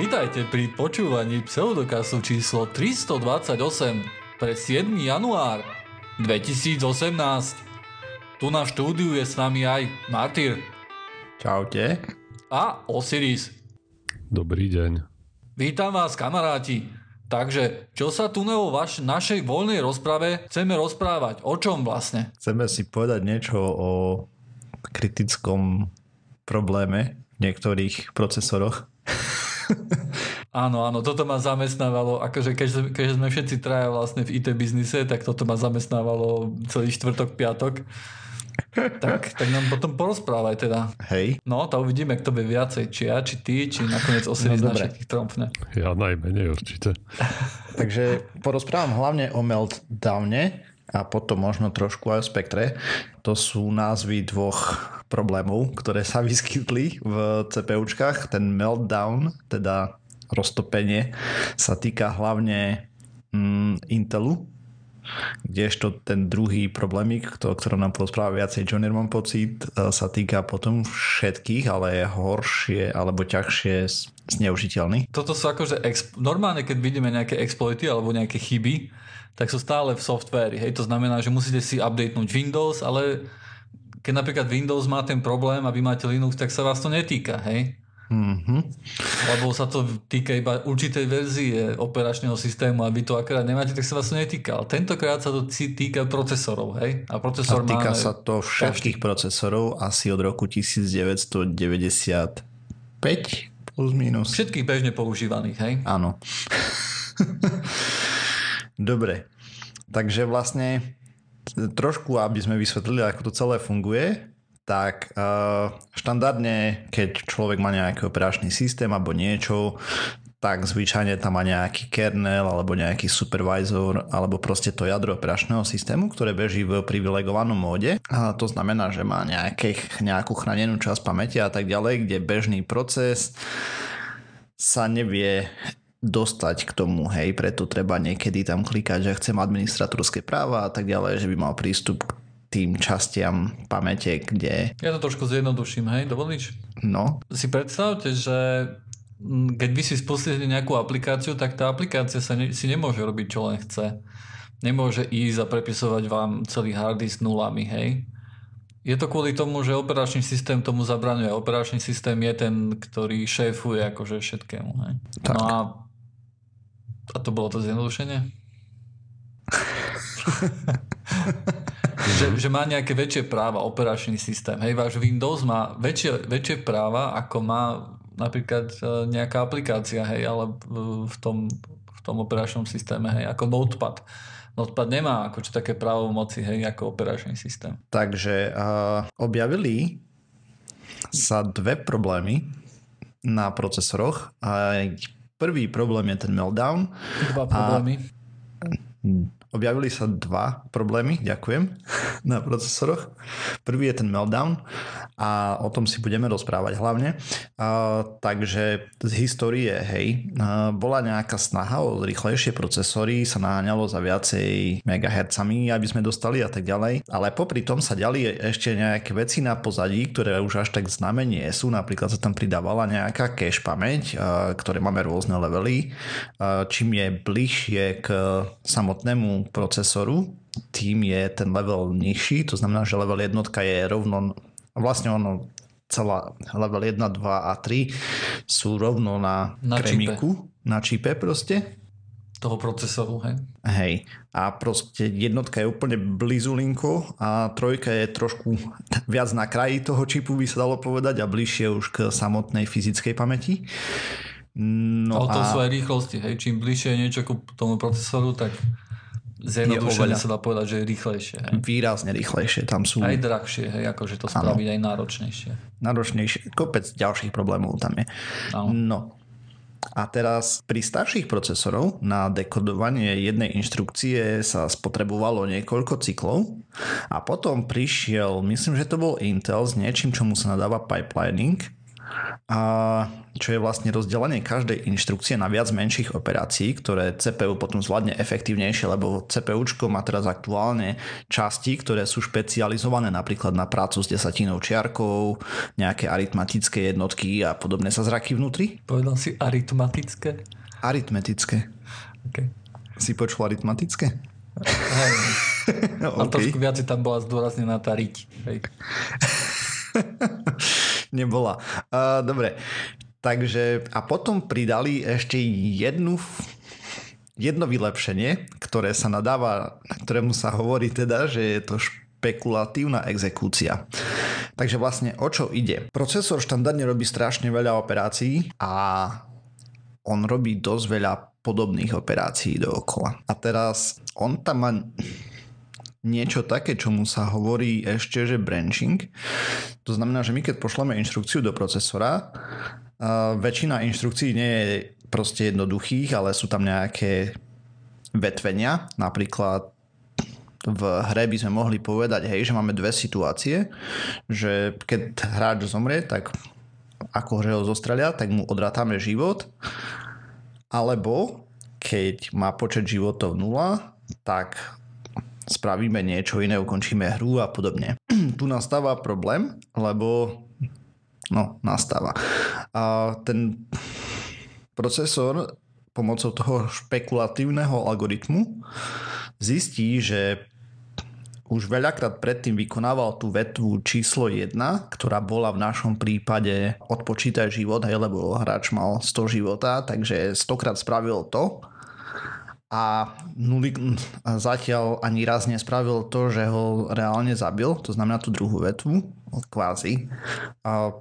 Vítajte pri počúvaní pseudokasu číslo 328 pre 7. január 2018. Tu na štúdiu je s nami aj Martyr Čaute. a Osiris. Dobrý deň. Vítam vás kamaráti. Takže, čo sa tu vo vaš, našej voľnej rozprave chceme rozprávať? O čom vlastne? Chceme si povedať niečo o kritickom probléme v niektorých procesoroch. Áno, áno, toto ma zamestnávalo, akože keď, keďže sme všetci traja vlastne v IT biznise, tak toto ma zamestnávalo celý štvrtok, piatok. Tak, tak nám potom porozprávaj teda. Hej. No, to uvidíme, kto by viacej, či ja, či ty, či nakoniec Osiris No, na všetkých tromfne. Ja najmenej určite. Takže porozprávam hlavne o Meltdowne a potom možno trošku aj o Spektre. To sú názvy dvoch problémov, ktoré sa vyskytli v CPUčkách. Ten Meltdown, teda roztopenie, sa týka hlavne mm, Intelu, kdežto ten druhý problémik, o ktorom nám porozpráva viacej Junior, mám pocit, e, sa týka potom všetkých, ale je horšie alebo ťažšie zneužiteľný. Toto sú akože, exp- normálne keď vidíme nejaké exploity alebo nejaké chyby, tak sú stále v softvéri. Hej, to znamená, že musíte si updatenúť Windows, ale keď napríklad Windows má ten problém a vy máte Linux, tak sa vás to netýka, hej? Mhm. Lebo sa to týka iba určitej verzie operačného systému a vy to akorát nemáte, tak sa vás to netýka. Ale tentokrát sa to týka procesorov, hej? A A procesor týka máme... sa to všetkých procesorov asi od roku 1995 plus minus. Všetkých bežne používaných, hej? Áno. Dobre. Takže vlastne trošku, aby sme vysvetlili, ako to celé funguje, tak uh, štandardne, keď človek má nejaký operačný systém alebo niečo, tak zvyčajne tam má nejaký kernel alebo nejaký supervisor alebo proste to jadro operačného systému, ktoré beží v privilegovanom móde. A to znamená, že má nejaké, nejakú chránenú časť pamäti a tak ďalej, kde bežný proces sa nevie dostať k tomu, hej, preto treba niekedy tam klikať, že chcem administratorské práva a tak ďalej, že by mal prístup k tým častiam pamäte, kde, Ja to trošku zjednoduším, hej? Dovolíš? no, Si predstavte, že keď vy si spustíte nejakú aplikáciu, tak tá aplikácia sa ne, si nemôže robiť, čo len chce. Nemôže ísť a prepisovať vám celý hard disk nulami, hej? Je to kvôli tomu, že operačný systém tomu zabraňuje. Operačný systém je ten, ktorý šéfuje akože všetkému, hej? Tak. No a, a to bolo to zjednodušenie? že, že má nejaké väčšie práva operačný systém. Hej, váš Windows má väčšie, väčšie práva, ako má napríklad e, nejaká aplikácia, hej, ale v, tom, v tom operačnom systéme, hej, ako Notepad. Notepad nemá ako čo také právomoci, hej, ako operačný systém. takže uh, objavili sa dve problémy na procesoroch. A prvý problém je ten meltdown. Dva problémy. Objavili sa dva problémy, ďakujem, na procesoroch. Prvý je ten meltdown a o tom si budeme rozprávať hlavne. A, takže z histórie, hej, a, bola nejaká snaha o rýchlejšie procesory, sa naháňalo za viacej megahertzami, aby sme dostali a tak ďalej. Ale popri tom sa ďali ešte nejaké veci na pozadí, ktoré už až tak známe nie sú. Napríklad sa tam pridávala nejaká cache pamäť, a, ktoré máme rôzne levely. A, čím je bližšie k samotnému procesoru, tým je ten level nižší, to znamená, že level jednotka je rovno, vlastne ono celá level 1, 2 a 3 sú rovno na, Na kremiku, na čipe proste. Toho procesoru, hej. Hej. A proste jednotka je úplne blizulinko a trojka je trošku viac na kraji toho čipu, by sa dalo povedať, a bližšie už k samotnej fyzickej pamäti. No Ale to a... sú aj rýchlosti, hej. Čím bližšie je niečo k tomu procesoru, tak zjednodušene sa dá povedať, že je rýchlejšie. Hej. výrazne rýchlejšie. Tam sú Aj drahšie, hej, akože to spraviť aj náročnejšie. náročnejšie. Kopec ďalších problémov tam je. Áno. No. A teraz pri starších procesorov na dekodovanie jednej inštrukcie sa spotrebovalo niekoľko cyklov a potom prišiel, myslím, že to bol Intel s niečím, čomu sa nadáva pipelining čo je vlastne rozdelenie každej inštrukcie na viac menších operácií, ktoré CPU potom zvládne efektívnejšie, lebo CPUčko má teraz aktuálne časti, ktoré sú špecializované napríklad na prácu s desatinou čiarkou, nejaké aritmatické jednotky a podobné sa zraky vnútri. Povedal si aritmatické? Aritmetické. Okay. Si počul aritmatické? Hej. okay. A trošku viac tam bola zdôraznená tá riť. Hej. Nebola. Uh, dobre. Takže a potom pridali ešte jednu jedno vylepšenie, ktoré sa nadáva, ktorému sa hovorí teda, že je to špekulatívna exekúcia. Takže vlastne o čo ide? Procesor štandardne robí strašne veľa operácií a on robí dosť veľa podobných operácií dookola. A teraz on tam má niečo také, čomu sa hovorí ešte, že branching. To znamená, že my keď pošleme inštrukciu do procesora, väčšina inštrukcií nie je proste jednoduchých, ale sú tam nejaké vetvenia. Napríklad v hre by sme mohli povedať, hej, že máme dve situácie, že keď hráč zomrie, tak ako ho zostrelia, tak mu odrátame život. Alebo keď má počet životov 0, tak spravíme niečo iné, ukončíme hru a podobne. tu nastáva problém, lebo no, nastáva. A ten procesor pomocou toho špekulatívneho algoritmu zistí, že už veľakrát predtým vykonával tú vetvu číslo 1, ktorá bola v našom prípade odpočítaj život, hej, lebo hráč mal 100 života, takže 100 krát spravil to a nulik zatiaľ ani raz nespravil to, že ho reálne zabil, to znamená tú druhú vetvu, kvázi. A,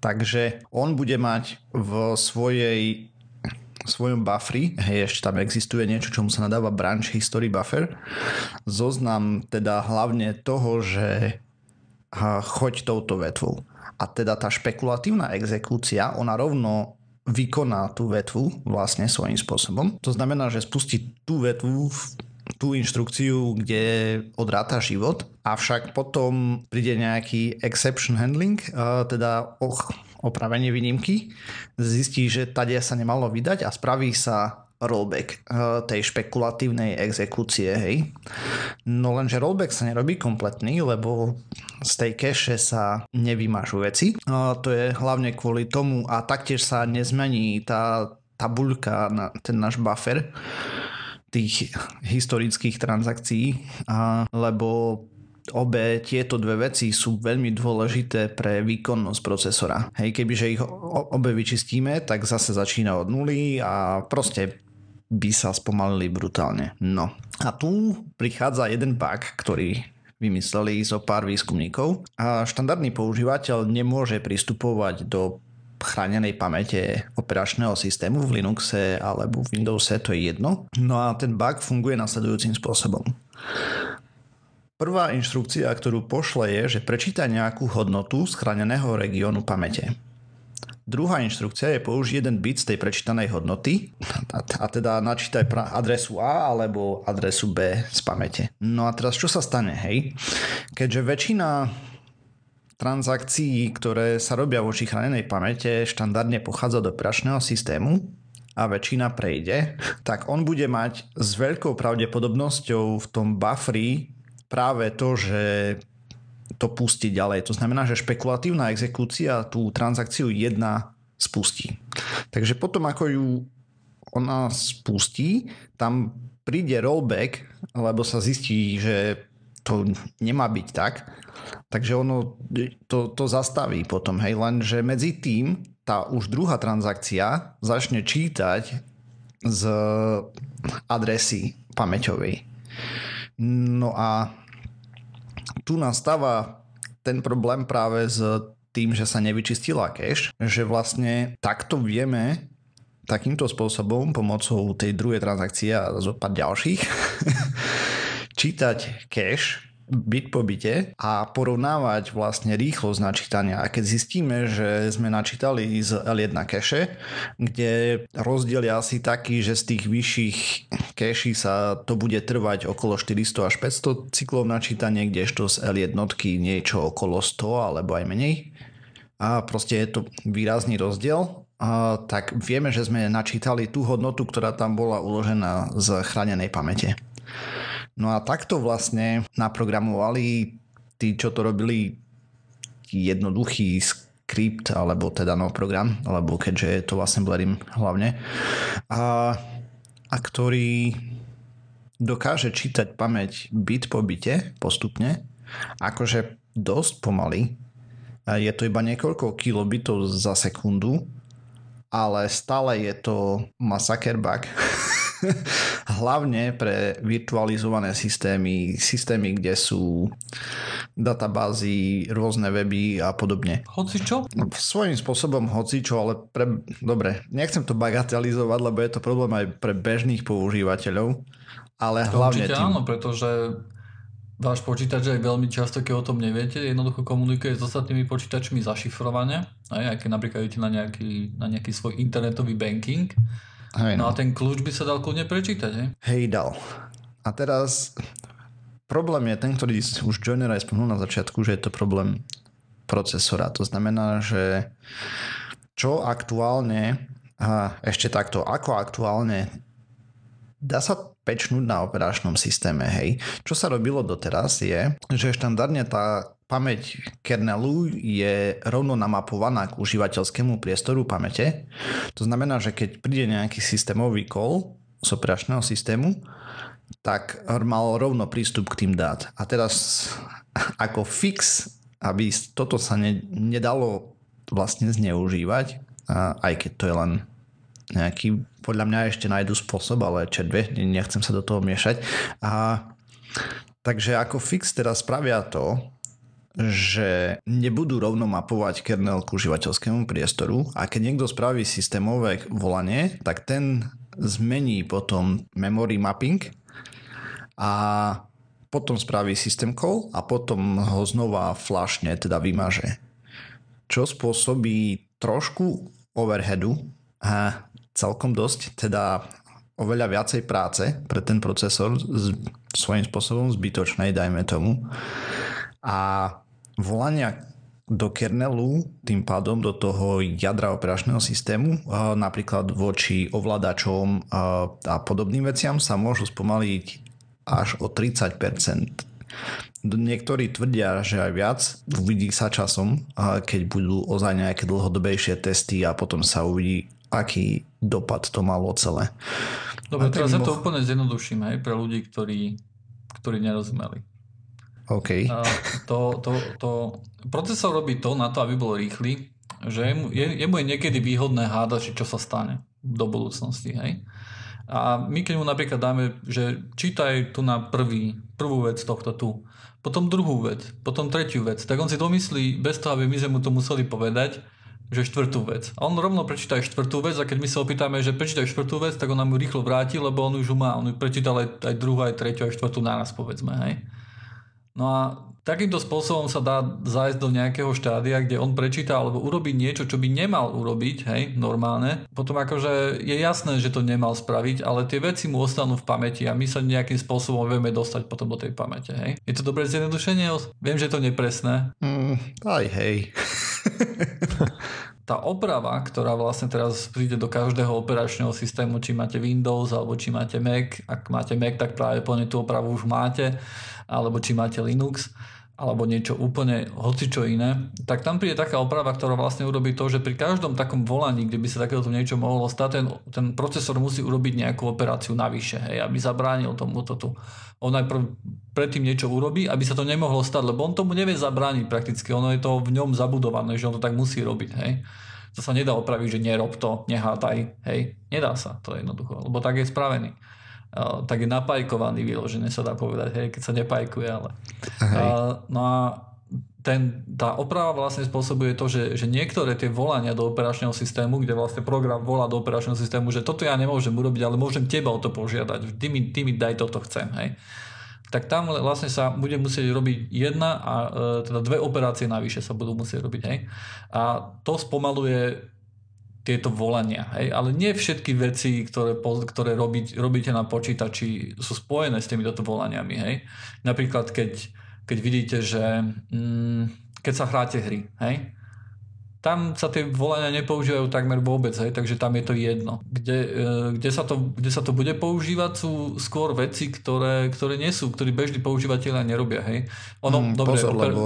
takže on bude mať v svojej svojom bufferi, hej, ešte tam existuje niečo, čomu sa nadáva branch history buffer, zoznam teda hlavne toho, že choď touto vetvou. A teda tá špekulatívna exekúcia, ona rovno vykoná tú vetvu vlastne svojím spôsobom. To znamená, že spustí tú vetvu tú inštrukciu, kde odráta život, avšak potom príde nejaký exception handling, teda och, opravenie výnimky, zistí, že tady sa nemalo vydať a spraví sa rollback tej špekulatívnej exekúcie, hej. No lenže rollback sa nerobí kompletný, lebo z tej cache sa nevymažu veci. To je hlavne kvôli tomu a taktiež sa nezmení tá tabuľka ten náš buffer tých historických transakcií, lebo obe tieto dve veci sú veľmi dôležité pre výkonnosť procesora. Hej, kebyže ich obe vyčistíme, tak zase začína od nuly a proste by sa spomalili brutálne. No a tu prichádza jeden bug, ktorý vymysleli zo pár výskumníkov a štandardný používateľ nemôže pristupovať do chránenej pamäte operačného systému v Linuxe alebo v Windowse, to je jedno. No a ten bug funguje nasledujúcim spôsobom. Prvá inštrukcia, ktorú pošle je, že prečíta nejakú hodnotu z chráneného regiónu pamäte. Druhá inštrukcia je použiť jeden bit z tej prečítanej hodnoty a teda načítaj adresu A alebo adresu B z pamäte. No a teraz čo sa stane, hej? Keďže väčšina transakcií, ktoré sa robia voči chránenej pamäte, štandardne pochádza do operačného systému a väčšina prejde, tak on bude mať s veľkou pravdepodobnosťou v tom bufferi práve to, že to pustiť ďalej. To znamená, že špekulatívna exekúcia tú transakciu 1 spustí. Takže potom, ako ju ona spustí, tam príde rollback, lebo sa zistí, že to nemá byť tak. Takže ono to, to zastaví potom, hej, lenže medzi tým tá už druhá transakcia začne čítať z adresy pamäťovej. No a tu nastáva ten problém práve s tým, že sa nevyčistila cache, že vlastne takto vieme takýmto spôsobom pomocou tej druhej transakcie a zo ďalších čítať cache byt po byte a porovnávať vlastne rýchlosť načítania. A keď zistíme, že sme načítali z L1 cache, kde rozdiel je asi taký, že z tých vyšších cache sa to bude trvať okolo 400 až 500 cyklov načítanie, kdežto z L1 niečo okolo 100 alebo aj menej a proste je to výrazný rozdiel, tak vieme, že sme načítali tú hodnotu, ktorá tam bola uložená z chránenej pamäte. No a takto vlastne naprogramovali tí, čo to robili jednoduchý skript, alebo teda no program, alebo keďže je to vlastne Blerim hlavne, a, a ktorý dokáže čítať pamäť bit po bite postupne, akože dosť pomaly. Je to iba niekoľko kilobitov za sekundu, ale stále je to masaker bug. Hlavne pre virtualizované systémy, systémy, kde sú databázy, rôzne weby a podobne. Hoci čo? Svojím spôsobom hoci čo, ale pre, dobre, nechcem to bagatelizovať, lebo je to problém aj pre bežných používateľov ale to hlavne určite tým... áno, pretože váš počítač aj veľmi často, keď o tom neviete, jednoducho komunikuje s ostatnými počítačmi zašifrovane, aj, aj keď napríklad idete na nejaký, na nejaký svoj internetový banking, aj no. no a ten kľúč by sa dal kľudne prečítať. Hej, hej dal. A teraz problém je ten, ktorý už Joiner aj spomenul na začiatku, že je to problém procesora. To znamená, že čo aktuálne, a ešte takto, ako aktuálne dá sa pečnúť na operačnom systéme, hej. Čo sa robilo doteraz je, že štandardne tá pamäť kernelu je rovno namapovaná k užívateľskému priestoru pamäte. To znamená, že keď príde nejaký systémový call z operačného systému, tak mal rovno prístup k tým dát. A teraz ako fix, aby toto sa ne, nedalo vlastne zneužívať, aj keď to je len nejaký, podľa mňa ešte nájdu spôsob, ale červe, nechcem sa do toho miešať. A, takže ako fix teraz spravia to, že nebudú rovno mapovať kernel k užívateľskému priestoru a keď niekto spraví systémové volanie, tak ten zmení potom memory mapping a potom spraví system call a potom ho znova flashne, teda vymaže. Čo spôsobí trošku overheadu a celkom dosť, teda oveľa viacej práce pre ten procesor s svojím spôsobom zbytočnej, dajme tomu. A volania do kernelu, tým pádom do toho jadra operačného systému, napríklad voči ovládačom a podobným veciam sa môžu spomaliť až o 30%. Niektorí tvrdia, že aj viac, uvidí sa časom, keď budú ozaj nejaké dlhodobejšie testy a potom sa uvidí, aký dopad to malo celé. Dobre, teraz ja to úplne zjednoduším aj pre ľudí, ktorí, ktorí nerozumeli. OK. To, to, to, procesor robí to na to, aby bol rýchly, že jemu, je, jemu je niekedy výhodné hádať, čo sa stane do budúcnosti. Hej? A my keď mu napríklad dáme, že čítaj tu na prvý, prvú vec tohto tu, potom druhú vec, potom tretiu vec, tak on si domyslí bez toho, aby my sme mu to museli povedať, že štvrtú vec. A on rovno prečíta aj štvrtú vec a keď my sa opýtame, že prečítaj štvrtú vec, tak on nám ju rýchlo vráti, lebo on už ju má. On ju prečítal aj, aj druhú, aj tretiu, aj štvrtú naraz, povedzme. Hej. No a takýmto spôsobom sa dá zájsť do nejakého štádia, kde on prečíta alebo urobí niečo, čo by nemal urobiť, hej, normálne. Potom akože je jasné, že to nemal spraviť, ale tie veci mu ostanú v pamäti a my sa nejakým spôsobom vieme dostať potom do tej pamäte, hej. Je to dobré zjednodušenie? Viem, že je to nepresné. Mm, aj hej. tá oprava, ktorá vlastne teraz príde do každého operačného systému, či máte Windows alebo či máte Mac, ak máte Mac, tak práve plne tú opravu už máte, alebo či máte Linux, alebo niečo úplne hocičo iné, tak tam príde taká oprava, ktorá vlastne urobí to, že pri každom takom volaní, kde by sa takéto niečo mohlo stať, ten, ten procesor musí urobiť nejakú operáciu navyše, hej, aby zabránil tomu toto. On najprv predtým niečo urobí, aby sa to nemohlo stať, lebo on tomu nevie zabrániť prakticky, ono je to v ňom zabudované, že on to tak musí robiť, hej. To sa nedá opraviť, že nerob to, nehátaj, hej. Nedá sa to jednoducho, lebo tak je spravený tak je napajkovaný vyložené sa dá povedať, hej, keď sa nepajkuje, ale... Uh, no a ten, tá oprava vlastne spôsobuje to, že, že niektoré tie volania do operačného systému, kde vlastne program volá do operačného systému, že toto ja nemôžem urobiť, ale môžem teba o to požiadať, ty mi, ty mi daj toto chcem, hej. Tak tam vlastne sa bude musieť robiť jedna a e, teda dve operácie navyše sa budú musieť robiť, hej. A to spomaluje tieto volania. Hej? Ale nie všetky veci, ktoré, ktoré robiť, robíte na počítači, sú spojené s týmito volaniami. Hej? Napríklad, keď, keď vidíte, že mm, keď sa hráte hry, hej? tam sa tie volania nepoužívajú takmer vôbec, hej, takže tam je to jedno. Kde, e, kde, sa, to, kde sa to bude používať sú skôr veci, ktoré, ktoré nie sú, ktorí bežní používateľia nerobia, hej. Ono, mm, dobre, pozor, lebo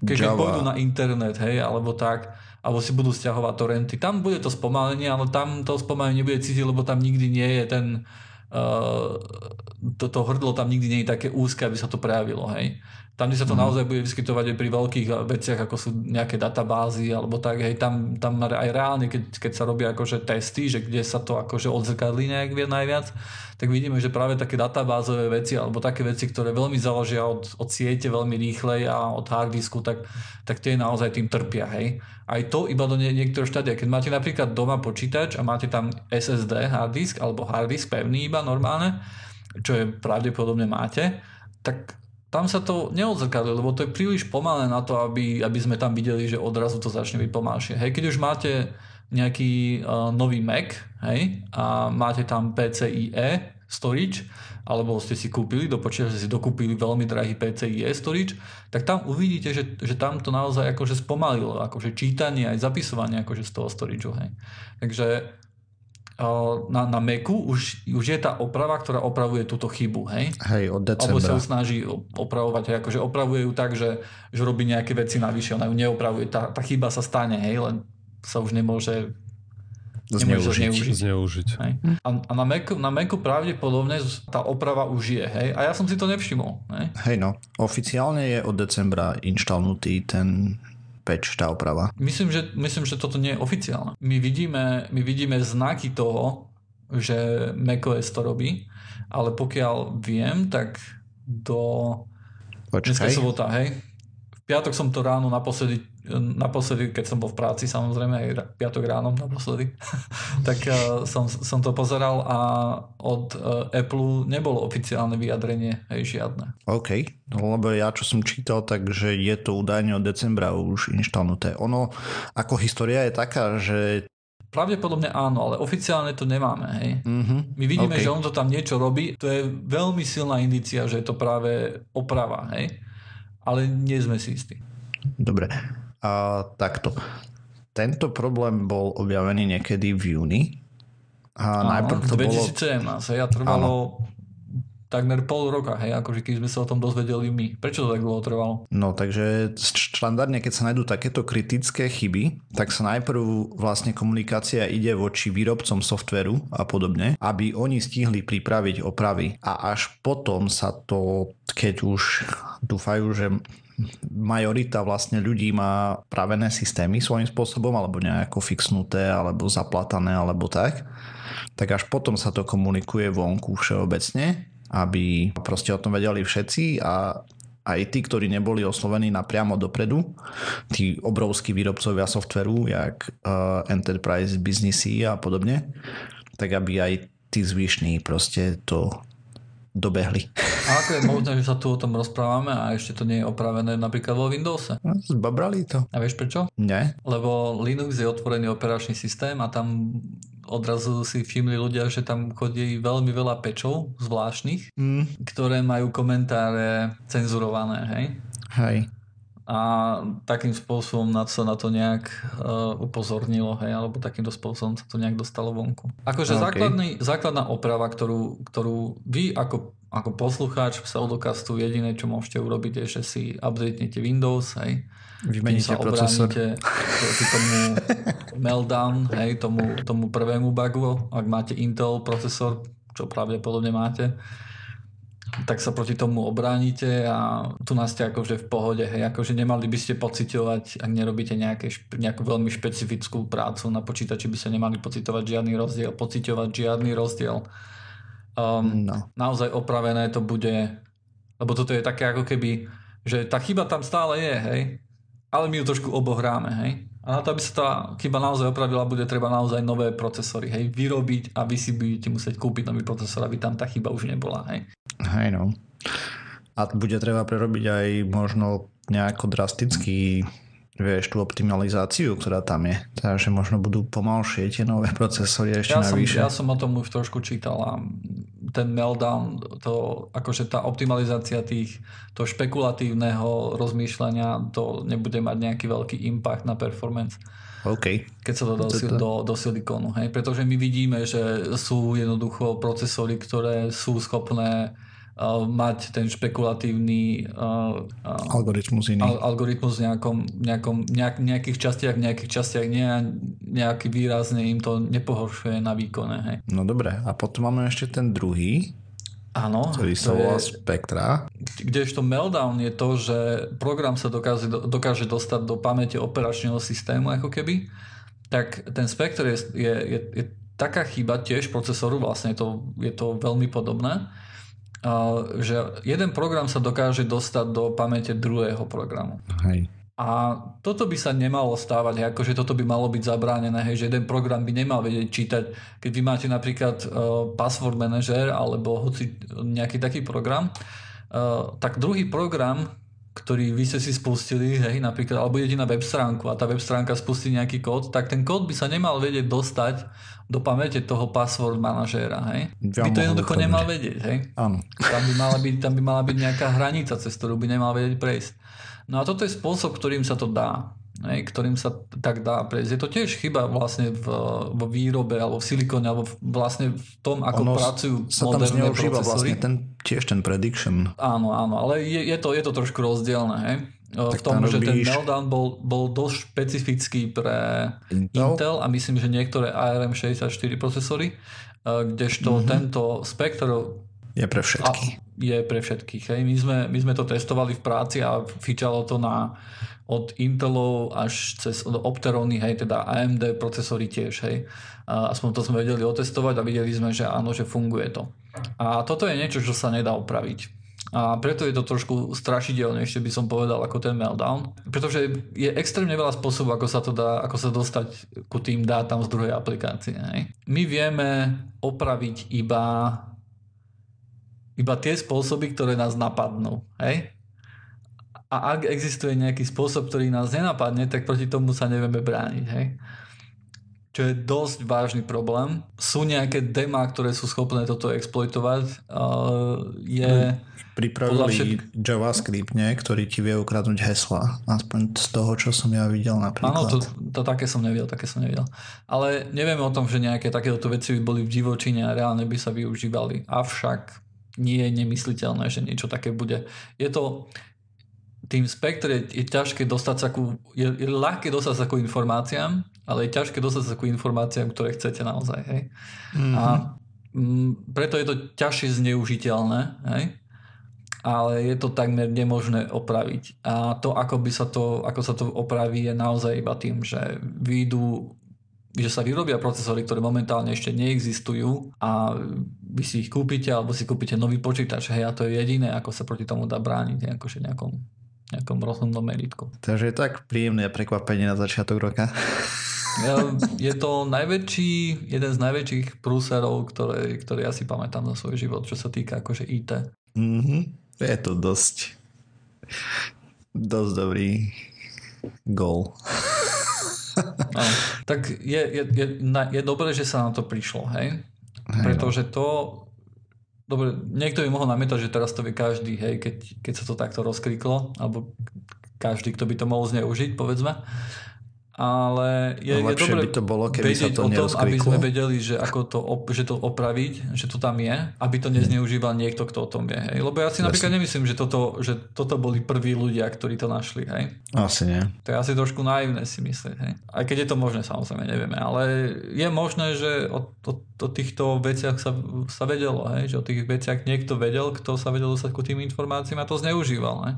keď pôjdu na internet, hej, alebo tak, alebo si budú stiahovať torrenty, tam bude to spomalenie, ale tam to spomalenie nebude cítiť, lebo tam nikdy nie je ten uh, to, hrdlo tam nikdy nie je také úzke, aby sa to prejavilo, hej. Tam, kde sa to mm. naozaj bude vyskytovať aj pri veľkých veciach, ako sú nejaké databázy alebo tak, hej, tam, tam aj reálne, keď, keď sa robia akože testy, že kde sa to akože odzrkadlí nejak najviac, tak vidíme, že práve také databázové veci alebo také veci, ktoré veľmi záležia od, od siete veľmi rýchlej a od hardisku, tak, tak tie naozaj tým trpia. Hej. Aj to iba do nie, niektorého štádia. Keď máte napríklad doma počítač a máte tam SSD harddisk alebo harddisk pevný iba normálne, čo je pravdepodobne máte, tak tam sa to neodzrkadlí, lebo to je príliš pomalé na to, aby, aby sme tam videli, že odrazu to začne byť pomalšie. Hej, keď už máte nejaký uh, nový Mac hej, a máte tam PCIe storage, alebo ste si kúpili, do počítača si dokúpili veľmi drahý PCIe storage, tak tam uvidíte, že, že tam to naozaj akože spomalilo, akože čítanie aj zapisovanie akože z toho storage. Hej. Takže na, na Macu už, už je tá oprava, ktorá opravuje túto chybu, hej? Hej, od decembra. Alebo sa ju snaží opravovať, hej, akože opravuje ju tak, že, že robí nejaké veci navyše, ona ju neopravuje, tá, tá chyba sa stane, hej, len sa už nemôže zneužiť. zneužiť. zneužiť. Hej. A, a na, Macu, na Macu pravdepodobne tá oprava už je, hej? A ja som si to nevšimol, hej? Hej no, oficiálne je od decembra inštalnutý ten patch, tá oprava. Myslím že, myslím, že toto nie je oficiálne. My vidíme, my vidíme znaky toho, že macOS to robí, ale pokiaľ viem, tak do... Počkaj. Dneska sobota, hej? V piatok som to ráno naposledy naposledy, keď som bol v práci, samozrejme aj piatok ráno naposledy, tak uh, som, som to pozeral a od uh, Apple nebolo oficiálne vyjadrenie, hej, žiadne. OK, no, lebo ja čo som čítal, takže je to údajne od decembra už inštalnuté. Ono, ako história je taká, že Pravdepodobne áno, ale oficiálne to nemáme. Hej. Mm-hmm. My vidíme, okay. že on to tam niečo robí. To je veľmi silná indícia, že je to práve oprava. Hej. Ale nie sme si istí. Dobre. A takto. Tento problém bol objavený niekedy v júni. A Áno, najprv to 2017. Bolo... Ja trvalo Áno. takmer pol roka, hej, akože keď sme sa o tom dozvedeli my. Prečo to tak dlho trvalo? No takže štandardne, keď sa nájdú takéto kritické chyby, tak sa najprv vlastne komunikácia ide voči výrobcom softveru a podobne, aby oni stihli pripraviť opravy a až potom sa to, keď už dúfajú, že majorita vlastne ľudí má pravené systémy svojím spôsobom, alebo nejako fixnuté, alebo zaplatané, alebo tak, tak až potom sa to komunikuje vonku všeobecne, aby proste o tom vedeli všetci a aj tí, ktorí neboli oslovení napriamo dopredu, tí obrovskí výrobcovia softveru, jak uh, Enterprise Businessy a podobne, tak aby aj tí zvyšní proste to dobehli. A ako je možné, že sa tu o tom rozprávame a ešte to nie je opravené napríklad vo Windowse? No, zbabrali to. A vieš prečo? Nie. Lebo Linux je otvorený operačný systém a tam odrazu si všimli ľudia, že tam chodí veľmi veľa pečov zvláštnych, mm. ktoré majú komentáre cenzurované, hej? Hej a takým spôsobom na sa na to nejak uh, upozornilo, hej, alebo takýmto spôsobom sa to nejak dostalo vonku. Akože okay. základný, základná oprava, ktorú, ktorú vy ako, ako poslucháč pseudokastu jediné, čo môžete urobiť, je, že si updatenete Windows, hej, Vymeníte procesor. proti tomu meltdown, hej, tomu, tomu prvému bugu, ak máte Intel procesor, čo pravdepodobne máte, tak sa proti tomu obránite a tu nás ste akože v pohode, hej, akože nemali by ste pocitovať, ak nerobíte nejaké, nejakú veľmi špecifickú prácu na počítači, by sa nemali pocitovať žiadny rozdiel, pocitovať žiadny rozdiel. Um, no. Naozaj opravené to bude, lebo toto je také ako keby, že tá chyba tam stále je, hej, ale my ju trošku obohráme, hej. A na to, aby sa tá chyba naozaj opravila, bude treba naozaj nové procesory, hej, vyrobiť a vy si budete musieť kúpiť nový procesor, aby tam tá chyba už nebola, hej. Hej no. A bude treba prerobiť aj možno nejako drastický vieš, tú optimalizáciu, ktorá tam je. Takže možno budú pomalšie tie nové procesory ešte ja navyše. Som, ja som o tom už trošku čítal a ten meltdown, to, akože tá optimalizácia tých, to špekulatívneho rozmýšľania, to nebude mať nejaký veľký impact na performance. OK. Keď sa to dá do, do, do silikónu. Hej? Pretože my vidíme, že sú jednoducho procesory, ktoré sú schopné mať ten špekulatívny uh, uh, algoritmus iný. Al, algoritmus v nejakom, nejakom, nejak, nejakých častiach, nejakých častiach nie, nejaký výrazne im to nepohoršuje na výkone. Hej. No dobre, a potom máme ešte ten druhý, Áno. Ktorý sa volá Spectra. Kdežto Meltdown je to, že program sa dokáže, dokáže dostať do pamäte operačného systému ako keby, tak ten Spectre je, je, je, je taká chyba tiež procesoru, vlastne je to, je to veľmi podobné, že jeden program sa dokáže dostať do pamäte druhého programu. Hej. A toto by sa nemalo stávať, akože toto by malo byť zabránené, hej, že jeden program by nemal vedieť čítať. Keď vy máte napríklad uh, password manager alebo hoci nejaký taký program, uh, tak druhý program, ktorý vy ste si spustili, hej, napríklad, alebo idete na web stránku a tá web stránka spustí nejaký kód, tak ten kód by sa nemal vedieť dostať do pamäte toho password manažéra, hej. Ja by to jednoducho nemal vedieť, hej. Áno. Tam by mala byť, tam by mala byť nejaká hranica, cez ktorú by nemal vedieť prejsť. No a toto je spôsob, ktorým sa to dá. Hej, ktorým sa tak dá prejsť. Je to tiež chyba vlastne v, vo výrobe alebo v silikóne alebo v, vlastne v tom, ako ono pracujú sa moderné tam procesory. vlastne ten, tiež ten prediction. Áno, áno, ale je, je, to, je to trošku rozdielne. Hej? Tak v tom, že ten meltdown bol, bol dosť špecifický pre Intel? Intel a myslím, že niektoré ARM64 procesory, kdežto mm-hmm. tento Spectre je pre všetkých. A je pre všetkých. Hej. My, sme, my sme to testovali v práci a fičalo to na od Intelov až cez Opterony, hej, teda AMD procesory tiež, hej. A aspoň to sme vedeli otestovať a videli sme, že áno, že funguje to. A toto je niečo, čo sa nedá opraviť. A preto je to trošku strašidelnejšie, by som povedal, ako ten meltdown. Pretože je extrémne veľa spôsobov, ako sa to dá, ako sa dostať ku tým dátam z druhej aplikácie. Hej. My vieme opraviť iba iba tie spôsoby, ktoré nás napadnú. Hej? A ak existuje nejaký spôsob, ktorý nás nenapadne, tak proti tomu sa nevieme brániť. Hej? Čo je dosť vážny problém. Sú nejaké demá, ktoré sú schopné toto exploitovať. Uh, je... Pripravili všetk... JavaScript, nie? ktorý ti vie ukradnúť hesla. Aspoň z toho, čo som ja videl napríklad. Áno, to, to také som nevidel, také som nevidel. Ale nevieme o tom, že nejaké takéto veci by boli v divočine a reálne by sa využívali. Avšak nie je nemysliteľné, že niečo také bude. Je to tým spektre je, je ťažké dostať sa ku, je, je ľahké dostať sa ku informáciám, ale je ťažké dostať sa ku informáciám, ktoré chcete naozaj. Hej? Mm-hmm. A m, preto je to ťažšie zneužiteľné, hej? ale je to takmer nemožné opraviť. A to, ako, by sa to, ako sa to opraví, je naozaj iba tým, že výjdu že sa vyrobia procesory, ktoré momentálne ešte neexistujú a vy si ich kúpite alebo si kúpite nový počítač. Hej, a to je jediné, ako sa proti tomu dá brániť, akože nejakom, nejakom rozhodnom meritku. Takže je tak príjemné prekvapenie na začiatok roka. Je to najväčší, jeden z najväčších prúserov, ktoré, ktoré ja si pamätám na svoj život, čo sa týka akože IT. Mm-hmm. Je to dosť dosť dobrý gol. No, tak je, je, je, je dobré, že sa na to prišlo, hej? hej no. Pretože to Dobre, niekto by mohol namietať, že teraz to vie každý, hej, keď, keď sa to takto rozkriklo, alebo každý, kto by to mohol zneužiť, povedzme ale je, no, je dobre by to bolo, keby sa to o tom, aby sme vedeli, že, ako to, že to opraviť, že to tam je, aby to nezneužíval niekto, kto o tom vie. Hej? Lebo ja si Jasne. napríklad nemyslím, že toto, že toto boli prví ľudia, ktorí to našli. Hej? Asi nie. To je asi trošku naivné si myslieť. Hej? Aj keď je to možné, samozrejme, nevieme. Ale je možné, že o, o, o týchto veciach sa, sa vedelo. Hej? Že o tých veciach niekto vedel, kto sa vedel dostať ku tým informáciám a to zneužíval. Hej?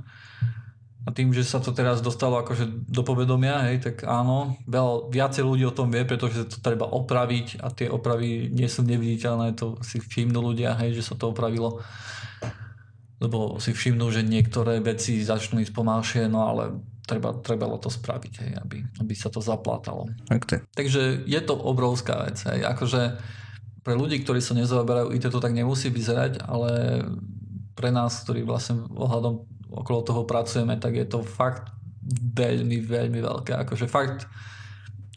A tým, že sa to teraz dostalo akože do povedomia, hej, tak áno, veľa, viacej ľudí o tom vie, pretože to treba opraviť a tie opravy nie sú neviditeľné, to si všimnú ľudia, hej, že sa to opravilo. Lebo si všimnú, že niektoré veci začnú ísť pomalšie, no ale treba, trebalo to spraviť, hej, aby, aby sa to zaplátalo. Okay. Takže je to obrovská vec. Hej. Akože pre ľudí, ktorí sa nezaoberajú IT, to tak nemusí vyzerať, ale pre nás, ktorí vlastne ohľadom okolo toho pracujeme, tak je to fakt veľmi, veľmi veľké. Akože fakt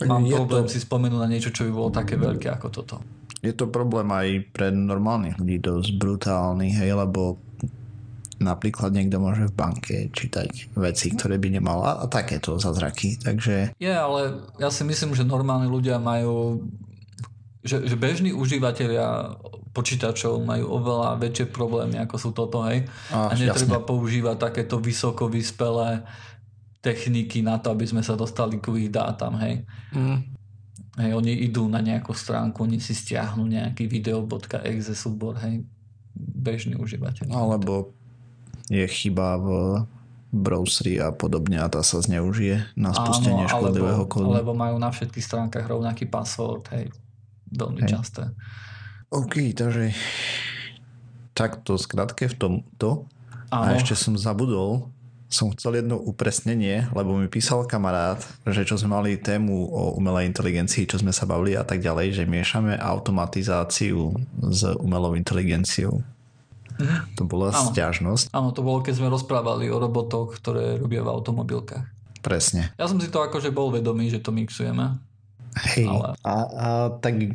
mám problém to... si spomenúť na niečo, čo by bolo také veľké ako toto. je to problém aj pre normálnych ľudí dosť brutálny, hej, lebo napríklad niekto môže v banke čítať veci, ktoré by nemal a, a takéto zázraky, takže... Je, ale ja si myslím, že normálni ľudia majú že, že bežní užívateľia počítačov majú oveľa väčšie problémy, ako sú toto, hej. A, a netreba jasne. používať takéto vysoko vyspelé techniky na to, aby sme sa dostali k ich dátam, hej. Mm. Hej, oni idú na nejakú stránku, oni si stiahnu nejaký video.exe súbor, hej. Bežný užívateľ. Alebo je chyba v browsery a podobne a tá sa zneužije na spustenie Áno, škodlivého kódu. Alebo majú na všetkých stránkach rovnaký password, hej. Veľmi hej. časté. OK, takže takto skratke v tomto. Áno. A ešte som zabudol, som chcel jedno upresnenie, lebo mi písal kamarát, že čo sme mali tému o umelej inteligencii, čo sme sa bavili a tak ďalej, že miešame automatizáciu s umelou inteligenciou. Mhm. To bola Áno. stiažnosť. Áno, to bolo, keď sme rozprávali o robotoch, ktoré robia v automobilkách. Presne. Ja som si to akože bol vedomý, že to mixujeme. Hej, ale... a, a tak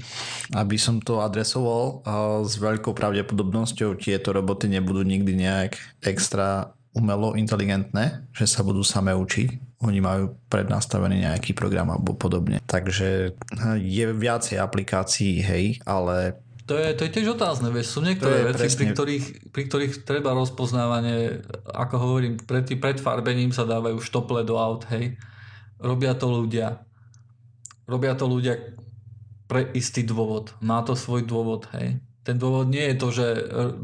aby som to adresoval, a s veľkou pravdepodobnosťou tieto roboty nebudú nikdy nejak extra umelo inteligentné, že sa budú same učiť. Oni majú prednastavený nejaký program alebo podobne. Takže je viacej aplikácií, hej, ale to je, to je tiež otázne, vieš, sú niektoré veci, pri ktorých, pri ktorých treba rozpoznávanie, ako hovorím, pred, pred farbením sa dávajú štople do aut, hej. Robia to ľudia. Robia to ľudia pre istý dôvod. Má to svoj dôvod, hej. Ten dôvod nie je to, že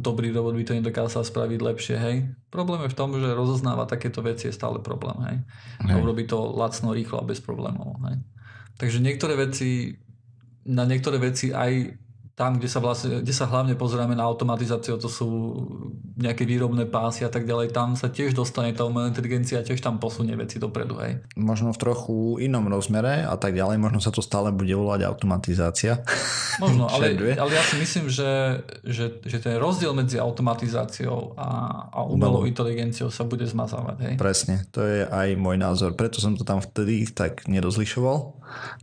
dobrý robot by to nedokázal spraviť lepšie, hej. Problém je v tom, že rozoznáva takéto veci je stále problém, hej. hej. A urobí to lacno, rýchlo a bez problémov, hej. Takže niektoré veci, na niektoré veci aj tam, kde sa, vlastne, kde sa hlavne pozeráme na automatizáciu, to sú nejaké výrobné pásy a tak ďalej, tam sa tiež dostane tá umelá inteligencia a tiež tam posunie veci dopredu. Hej. Možno v trochu inom rozmere a tak ďalej, možno sa to stále bude volať automatizácia. Možno, ale, ale ja si myslím, že, že, že ten rozdiel medzi automatizáciou a, a umelou inteligenciou sa bude zmazávať. Hej. Presne, to je aj môj názor, preto som to tam vtedy tak nerozlišoval,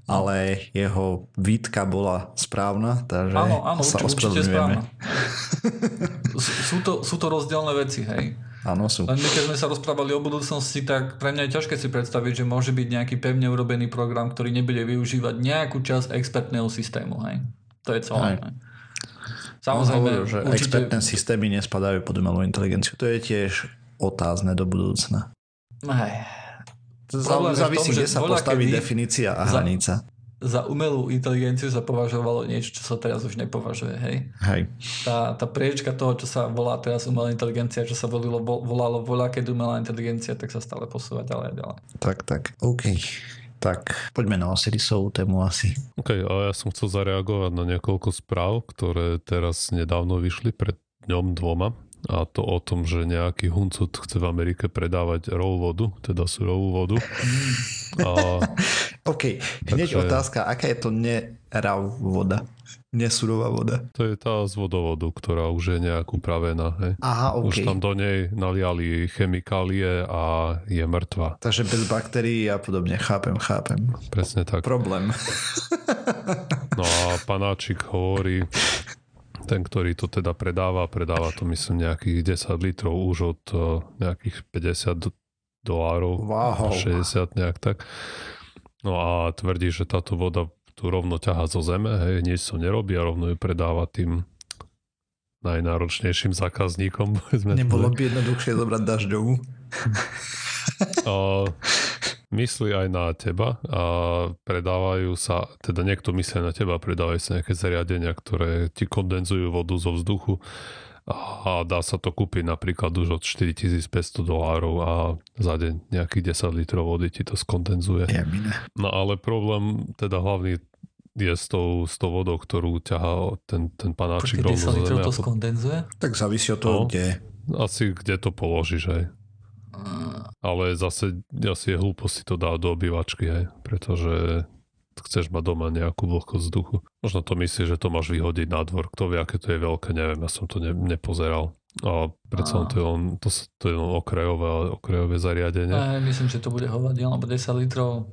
ale jeho výtka bola správna, takže áno, áno, sa určite, správne. sú, to, sú to rozdielne veci, hej. Áno, sú. Len my, keď sme sa rozprávali o budúcnosti, tak pre mňa je ťažké si predstaviť, že môže byť nejaký pevne urobený program, ktorý nebude využívať nejakú časť expertného systému, hej. To je celé. Hej. Samozrejme, hovoril, že určite... expertné systémy nespadajú pod umelú inteligenciu. To je tiež otázne do budúcna. Hej. Závisí, kde sa postaví definícia a hranica za umelú inteligenciu sa považovalo niečo, čo sa teraz už nepovažuje, hej? Hej. Tá, tá priečka toho, čo sa volá teraz umelá inteligencia, čo sa volilo, volalo voľa, keď umelá inteligencia, tak sa stále posúva ďalej a ďalej. Tak, tak, OK. Tak, poďme na Osirisovú tému asi. OK, a ja som chcel zareagovať na niekoľko správ, ktoré teraz nedávno vyšli pred dňom dvoma a to o tom, že nejaký huncut chce v Amerike predávať raw vodu, teda surovú vodu. A, OK, hneď takže, otázka, aká je to nerav voda? Nesurová voda. To je tá z vodovodu, ktorá už je nejak upravená. Hej. Aha, okay. Už tam do nej naliali chemikálie a je mŕtva. Takže bez baktérií a podobne. Chápem, chápem. Presne tak. Problém. No a panáčik hovorí, ten, ktorý to teda predáva, predáva to myslím nejakých 10 litrov už od uh, nejakých 50 dolárov, wow. 60 nejak tak. No a tvrdí, že táto voda tu rovno ťaha zo zeme, hej, nič to nerobí a rovno ju predáva tým najnáročnejším zákazníkom. Nebolo by jednoduchšie zobrať dažďovú? a, myslí aj na teba a predávajú sa, teda niekto myslí na teba, predávajú sa nejaké zariadenia, ktoré ti kondenzujú vodu zo vzduchu a dá sa to kúpiť napríklad už od 4500 dolárov a za deň nejakých 10 litrov vody ti to skondenzuje. No ale problém teda hlavný je s tou, s tou vodou, ktorú ťahá ten, ten panáčik rovno zo zeme. to skondenzuje? Tak závisí od toho, no, kde. Asi kde to položíš, hej. Ale zase asi je hlúpo si to dá do obývačky, hej, pretože chceš mať doma nejakú vlhkosť vzduchu. Možno to myslíš, že to máš vyhodiť na dvor. Kto vie, aké to je veľké, neviem, ja som to ne, nepozeral. A predsa to je len, to, to je len okrajové, okrajové zariadenie. Aj, myslím, že to bude hovadiel, alebo 10 litrov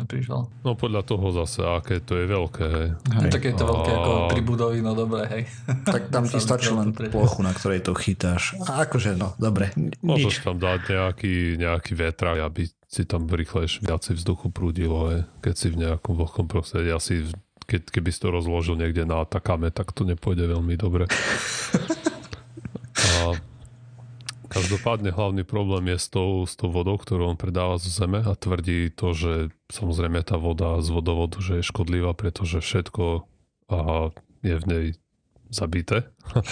neprišiel. No podľa toho zase, aké to je veľké. Hej. No, tak je to veľké ako A- tri budovy, no dobre, hej. Tak tam ti stačí len plochu, na ktorej to chytáš. A akože, no, dobre, Môžeš tam dať nejaký, nejaký vetrak, aby si tam rýchlejšie viacej vzduchu prúdilo, hej. keď si v nejakom vlhkom prostredí. Asi keď, keby si to rozložil niekde na takame, tak to nepôjde veľmi dobre. A každopádne hlavný problém je s tou, s tou vodou, ktorú on predáva zo zeme a tvrdí to, že samozrejme tá voda z vodovodu, že je škodlivá, pretože všetko a, je v nej zabité.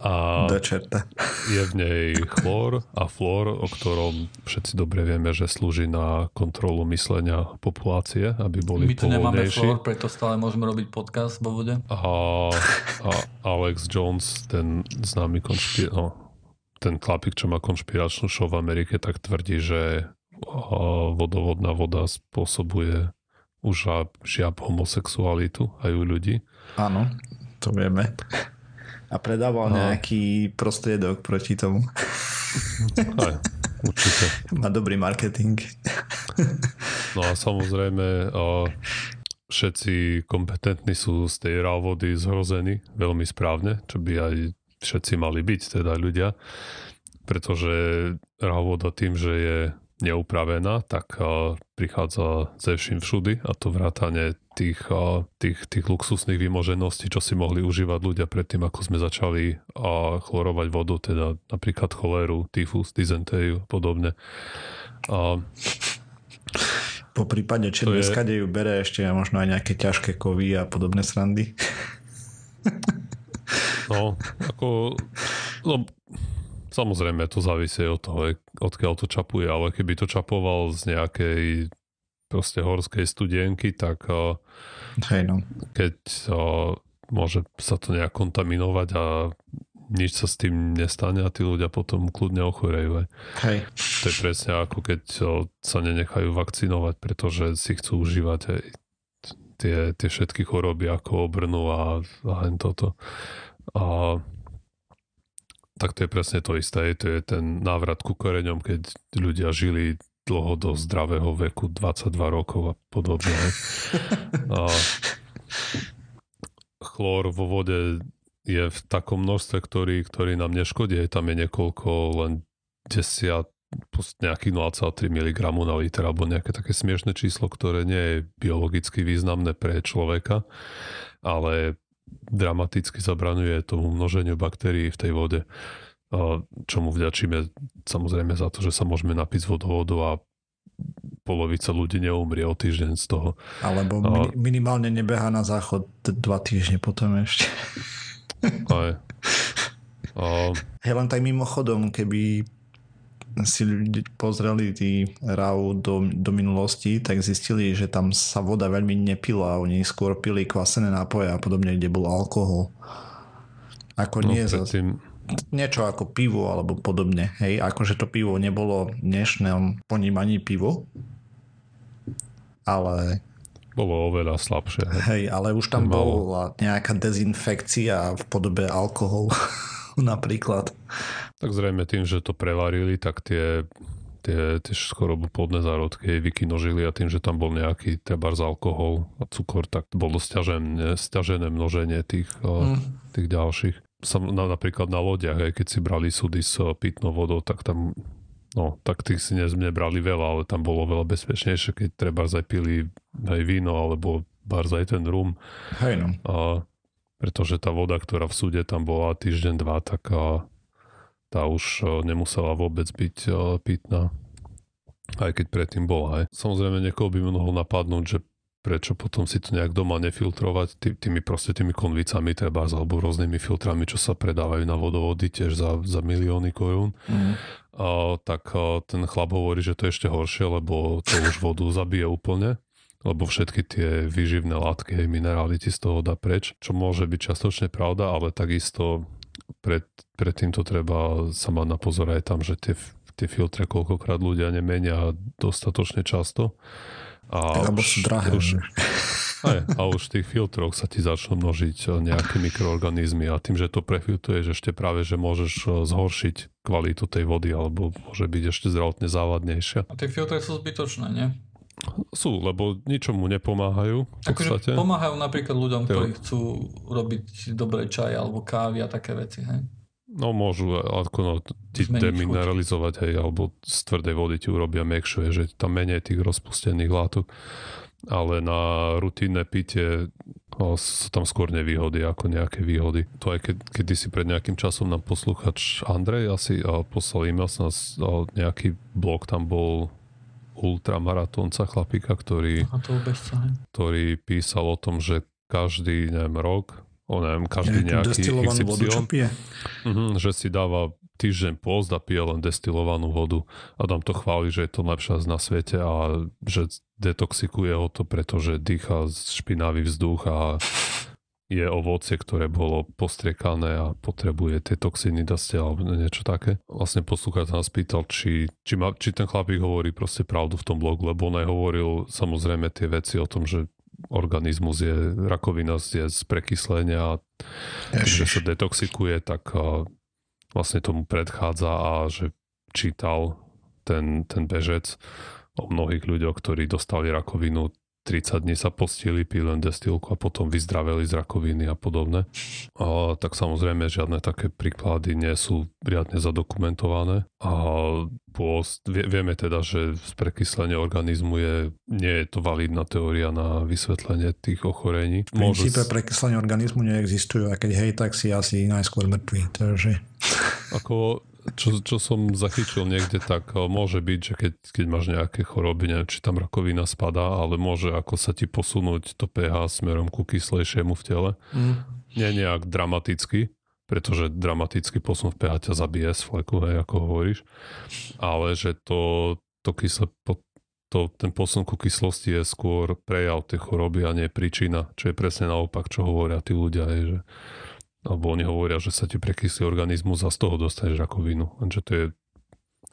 A Do čerta. je v nej chlór a flór, o ktorom všetci dobre vieme, že slúži na kontrolu myslenia populácie, aby boli My tu nemáme flór, preto stále môžeme robiť podcast vo vode. A, a Alex Jones, ten známy konšpir... No, ten chlapík, čo má konšpiračnú show v Amerike, tak tvrdí, že vodovodná voda spôsobuje už žiab, žiab homosexualitu aj u ľudí. Áno, to vieme. A predával No. nejaký prostriedok proti tomu. Aj, určite. Má dobrý marketing. No a samozrejme všetci kompetentní sú z tej raw vody zhrození veľmi správne, čo by aj všetci mali byť, teda ľudia, pretože raw voda tým, že je neupravená, tak a, prichádza ze vším všudy a to vrátane tých, a, tých, tých luxusných vymožeností, čo si mohli užívať ľudia predtým, ako sme začali a, chlorovať vodu, teda napríklad choléru, tyfus, dizentériu a podobne. A, Po prípade, či To je- dneska ju bere ešte možno aj nejaké ťažké kovy a podobné srandy. No, ako... No, samozrejme, to závisí od toho, odkiaľ to čapuje, ale keby to čapoval z nejakej proste horskej studienky, tak a, Hej no. keď a, môže sa to nejak kontaminovať a nič sa s tým nestane a tí ľudia potom kľudne ochorejú. aj. Hej. To je presne ako keď o, sa nenechajú vakcinovať, pretože si chcú užívať aj tie, tie všetky choroby ako obrnu a, a len toto. A tak to je presne to isté. To je ten návrat ku koreňom, keď ľudia žili dlho do zdravého veku, 22 rokov a podobne. A chlór vo vode je v takom množstve, ktorý, ktorý nám neškodí. Tam je niekoľko len desiat, nejakých 0,3 mg na liter alebo nejaké také smiešne číslo, ktoré nie je biologicky významné pre človeka, ale dramaticky zabraňuje tomu množeniu baktérií v tej vode. Čomu vďačíme samozrejme za to, že sa môžeme napiť z vodovodu a polovica ľudí neumrie o týždeň z toho. Alebo mini- minimálne nebeha na záchod dva týždne potom ešte. Aj. A, Hej, len tak mimochodom, keby si pozreli tí RAW do, do minulosti, tak zistili, že tam sa voda veľmi nepila. Oni skôr pili kvasené nápoje a podobne, kde bol alkohol. Ako no, nie predtým, niečo ako pivo alebo podobne. Hej, akože to pivo nebolo v dnešnom ponímaní pivo, ale bolo oveľa slabšie. hej. hej, ale už tam Malo. bola nejaká dezinfekcia v podobe alkoholu napríklad. Tak zrejme tým, že to prevarili, tak tie, tie, tie choroboplodné zárodky vykinožili a tým, že tam bol nejaký treba z alkohol a cukor, tak bolo stiažené, stiažené množenie tých, mm. tých ďalších. Sam, na, napríklad na lodiach, aj keď si brali súdy s eh, pitnou vodou, tak tam No, tak tých si ne- nebrali veľa, ale tam bolo veľa bezpečnejšie, keď treba aj pili aj víno, alebo bar aj ten rum. Hej no. A pretože tá voda, ktorá v súde tam bola týždeň, dva, tak tá už a, nemusela vôbec byť a, pitná. Aj keď predtým bola. Aj. Samozrejme, niekoho by mohol napadnúť, že prečo potom si to nejak doma nefiltrovať tý, tými proste tými konvicami treba, alebo rôznymi filtrami, čo sa predávajú na vodovody tiež za, za milióny korún. Mm. A, tak a, ten chlap hovorí, že to je ešte horšie, lebo to už vodu zabije úplne lebo všetky tie výživné látky, hej, minerály ti z toho dá preč, čo môže byť častočne pravda, ale takisto pred, pred týmto treba sa mať na pozor aj tam, že tie, tie filtre koľkokrát ľudia nemenia dostatočne často. A Alebo sú drahé. už, aj, a už v tých filtroch sa ti začnú množiť eh, nejaké mikroorganizmy a tým, že to prefiltruješ ešte práve, že môžeš eh, zhoršiť kvalitu tej vody alebo môže byť ešte zdravotne závadnejšia. A tie filtre sú zbytočné, nie? Sú, lebo ničomu nepomáhajú. Akože pomáhajú napríklad ľuďom, Jo. ktorí chcú robiť dobré čaj alebo kávy a také veci, hej. No môžu ako no, ti demineralizovať, hej, alebo z tvrdej vody ti urobia mekšie, že tam menej tých rozpustených látok. Ale na rutinné pitie no, sú tam skôr nevýhody ako nejaké výhody. To aj keď, kedy si pred nejakým časom nám posluchač Andrej asi a poslal e-mail nás, a nejaký blog tam bol ultramaratónca chlapíka, ktorý, to ktorý písal o tom, že každý neviem, rok, o neviem, každý nejaký destilovanú vodu, čo XY, pije? Mhm, že si dáva týždeň pôzd a pije len destilovanú vodu. A tam to chváli, že je to lepšia na svete a že detoxikuje ho to, pretože dýcha špinavý vzduch a je ovocie, ktoré bolo postriekané a potrebuje tie toxíny tela alebo niečo také. Vlastne poslúchať nás pýtal, či, či, ma, či ten chlapík hovorí proste pravdu v tom blogu, lebo on aj hovoril samozrejme tie veci o tom, že organizmus je, rakovina je z prekyslenia a že sa detoxikuje, tak vlastne tomu predchádza a že čítal ten, ten bežec o mnohých ľuďoch, ktorí dostali rakovinu 30 dní sa postili, pili len destilku a potom vyzdraveli z rakoviny a podobne. A, tak samozrejme žiadne také príklady nie sú riadne zadokumentované. A pôst, vie, vieme teda, že prekyslenie organizmu je, nie je to validná teória na vysvetlenie tých ochorení. V princípe prekyslenie organizmu neexistujú a keď hej, tak si asi najskôr mŕtvý. Takže Ako, čo, čo som zachytil niekde, tak eh, môže byť, že keď, keď máš nejaké choroby, neviem, či tam rakovina spadá, ale môže ako sa ti posunúť to pH smerom ku kyslejšiemu v tele. Mm. Nie nejak dramaticky, pretože dramatický posun v pH ťa zabije z fleku, hej, ako hovoríš. Ale že to, to kysle, po- to, ten posun ku kyslosti je skôr prejav tej choroby a nie príčina, čo je presne naopak, čo hovoria tí ľudia, hej, že alebo oni hovoria, že sa ti prekyslí organizmus a z toho dostaneš rakovinu. Lenže to je,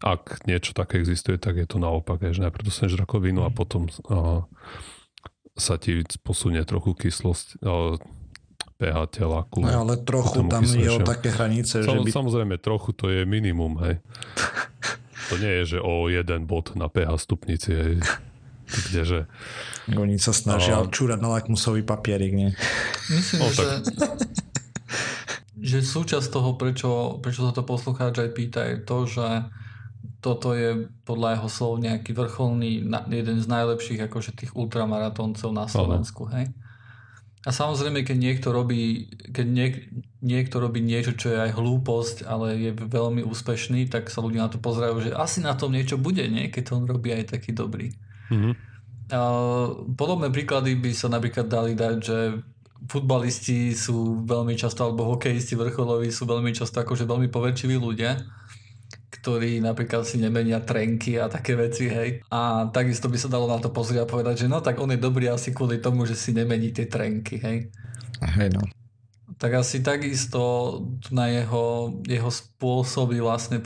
ak niečo také existuje, tak je to naopak, že najprv dostaneš rakovinu a potom a, sa ti posunie trochu kyslosť, a, pH tela ku, no, ale trochu tam je o také hranice, že Sam, by... Samozrejme, trochu to je minimum, hej. To nie je, že o jeden bod na pH stupnici, hej. Kdeže, Oni sa snažia No. čúrať na lakmusový papierik, nie? Myslím, No, že, že súčasť toho, prečo, prečo sa to poslucháč aj pýta, je to, že toto je podľa jeho slov nejaký vrcholný, jeden z najlepších akože tých ultramaratóncov na Slovensku, hej? A samozrejme, keď niekto robí, keď niek, niekto robí niečo, čo je aj hlúposť, ale je veľmi úspešný, tak sa ľudia na to pozerajú, že asi na tom niečo bude, nie? Keď to on robí aj taký dobrý. mhm. A Podobné príklady by sa napríklad dali dať, že futbalisti sú veľmi často, alebo hokejisti vrcholoví sú veľmi často akože veľmi poverčiví ľudia, ktorí napríklad si nemenia trenky a také veci, hej. A takisto by sa dalo na to pozrieť a povedať, že no tak on je dobrý asi kvôli tomu, že si nemení tie trenky, hej. Hej, no. Tak asi takisto na jeho, jeho spôsoby vlastne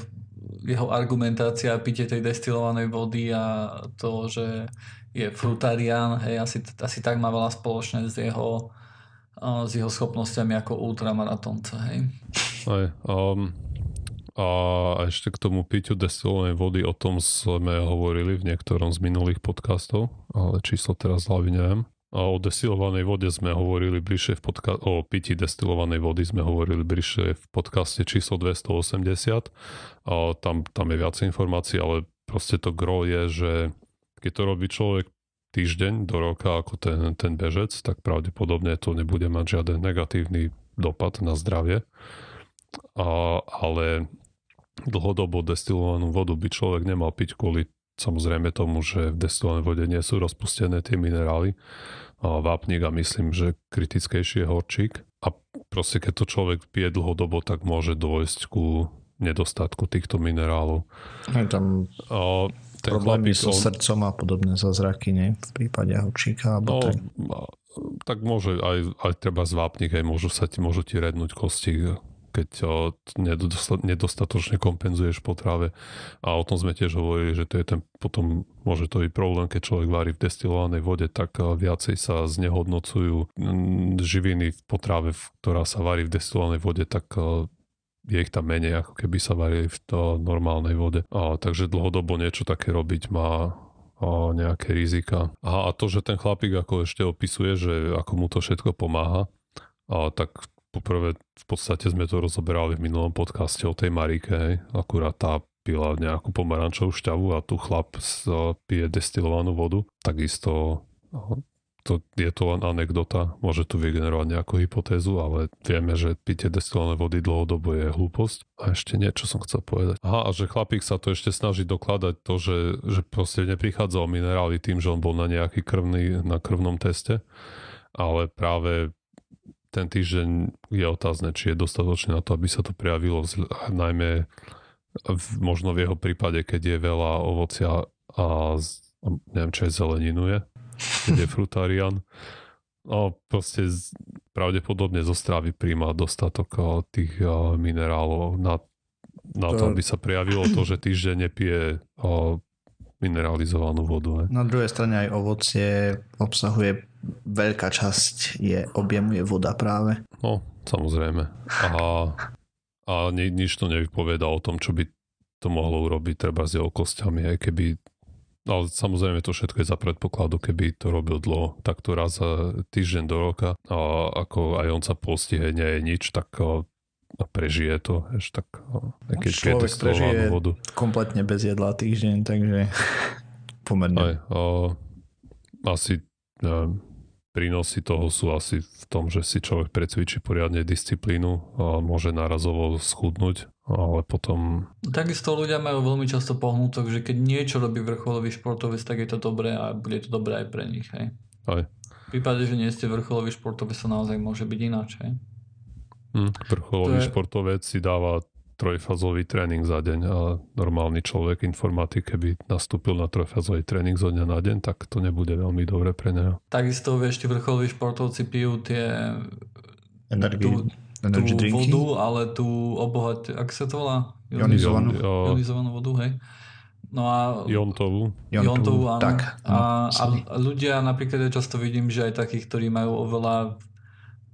jeho argumentácia pitie tej destilovanej vody a to, že je frutarián, hej, asi, asi tak má veľa spoločné s jeho, s jeho schopnosťami ako ultramaratonca, hej. Aj, um, a ešte k tomu piťu destilovanej vody, o tom sme hovorili v niektorom z minulých podcastov, ale číslo teraz hlavy neviem. A o destilovanej vode sme hovorili bližšie v podca- o pití destilovanej vody sme hovorili bližšie v podcaste číslo 280. A tam, tam je viac informácií, ale proste to gro je, že keď to robí človek týždeň do roka ako ten, ten bežec, tak pravdepodobne to nebude mať žiaden negatívny dopad na zdravie. A, ale dlhodobo destilovanú vodu by človek nemal piť kvôli samozrejme tomu, že v destilovanej vode nie sú rozpustené tie minerály. A vápnik a myslím, že kritickejší je horčík. A proste keď to človek pije dlhodobo, tak môže dôjsť ku nedostatku týchto minerálov. Aj tam A ten problémy so on- srdcom a podobné zázraky, nie? V prípade hočíka, alebo No, tak. a- tak môže aj, aj treba zvápnik, aj môžu, sa ti, môžu ti rednúť kosti, keď nedostatočne kompenzuješ po tráve. A o tom sme tiež hovorili, že to je ten, potom môže to byť problém, keď človek varí v destilovanej vode, tak viacej sa znehodnocujú živiny v potrave, ktorá sa varí v destilovanej vode, tak je ich tam menej, ako keby sa varili v to normálnej vode. A, takže dlhodobo niečo také robiť má o nejaké rizika. A, a to, že ten chlapík ako ešte opisuje, že ako mu to všetko pomáha, a tak poprvé v podstate sme to rozoberali v minulom podcaste o tej Marike, hej. akurát tá pila nejakú pomarančovú šťavu a tu chlap pije destilovanú vodu. Takisto to, je to len anekdota, môže tu vygenerovať nejakú hypotézu, ale vieme, že pitie destilované vody dlhodobo je hlúposť. A ešte niečo som chcel povedať. Aha, a že chlapík sa to ešte snaží dokladať to, že, že proste neprichádza o minerály tým, že on bol na nejaký krvný, na krvnom teste, ale práve ten týždeň je otázne, či je dostatočné na to, aby sa to prejavilo, najmä v, možno v jeho prípade, keď je veľa ovocia a neviem, čo je zeleninu je, je frutarian. No proste z, pravdepodobne zo stravy príjma dostatok tých uh, minerálov na, na to, to, aby sa prejavilo to, že týždeň nepije uh, mineralizovanú vodu. Ne? Na druhej strane aj ovocie obsahuje veľká časť je objemu je voda práve. No, samozrejme. A, a ni, nič to nevypoveda o tom, čo by to mohlo urobiť treba s jeho kostiami, aj keby ale samozrejme to všetko je za predpokladu, keby to robil dlho, tak to raz za týždeň do roka a ako aj on sa postihe, nie je nič, tak a prežije to, ešte tak keď Človek prežije vodu. kompletne bez jedla týždeň, takže pomerne. Aj, a, asi neviem, prínosy toho sú asi v tom, že si človek precvičí poriadne disciplínu a môže nárazovo schudnúť, ale potom... Takisto ľudia majú veľmi často pohnutok, že keď niečo robí vrcholový športovec, tak je to dobré a bude to dobré aj pre nich. Hej? Aj. V prípade, že nie ste vrcholový športovec, sa naozaj môže byť ináč. Hej? Hm, vrcholový je... športovec si dáva trojfazový tréning za deň a normálny človek, informatik, keby nastúpil na trojfazový tréning zo dňa na deň, tak to nebude veľmi dobre pre neho. Takisto vieš, tí vrcholoví športovci pijú tie Energy, tú, energy tú drinky? vodu, ale tú obohať, ak sa to volá? Ionizovanú. Ionizovanú vodu, hej. No a... Jontovú. Jontovú, áno. Tak, no, a, a ľudia, napríklad ja často vidím, že aj takých, ktorí majú oveľa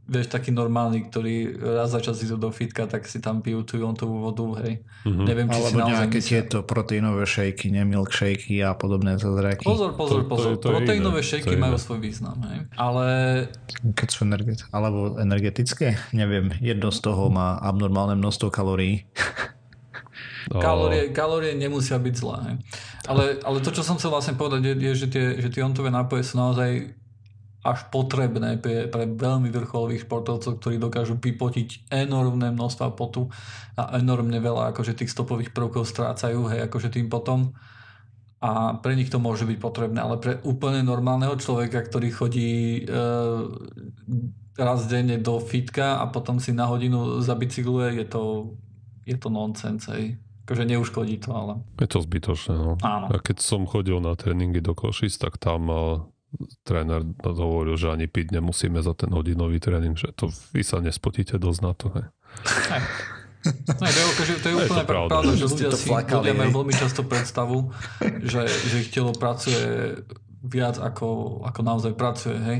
vieš, taký normálny, ktorý raz za čas idú do fitka, tak si tam pijú tú jontovú vodu, hej. Mm-hmm. Neviem, či Alebo si naozaj nejaké myslia... tieto proteínové šejky, nie milkshakey a podobné zázraky. Pozor, pozor, to, pozor. To, to, to proteínové šejky majú svoj význam, hej. Ale... Keď sú energetické, alebo energetické, neviem, jedno z toho má abnormálne množstvo kalórií. Kalórie, kalórie nemusia byť zlé. Hej. Ale, ale to, čo som chcel vlastne povedať, je, je že, tie, že tie ontové nápoje sú naozaj až potrebné pre, pre veľmi vrcholových športovcov, ktorí dokážu vypotiť enormné množstva potu a enormne veľa akože tých stopových prvkov strácajú, hej, akože tým potom a pre nich to môže byť potrebné, ale pre úplne normálneho človeka, ktorý chodí e, raz denne do fitka a potom si na hodinu zabicykluje, je to, je to nonsense, hej. Akože neuškodí to, ale... Je to zbytočné, no. Áno. A keď som chodil na tréningy do Košic, tak tam tréner hovoril, že ani piť nemusíme za ten hodinový tréning, že to vy sa nespotíte dosť na to. Hej. No, to, je, akože, to je úplne to pravda, pravda že ľudia, si, ľudia majú veľmi často predstavu, že, že ich telo pracuje viac ako, ako naozaj pracuje. Hej.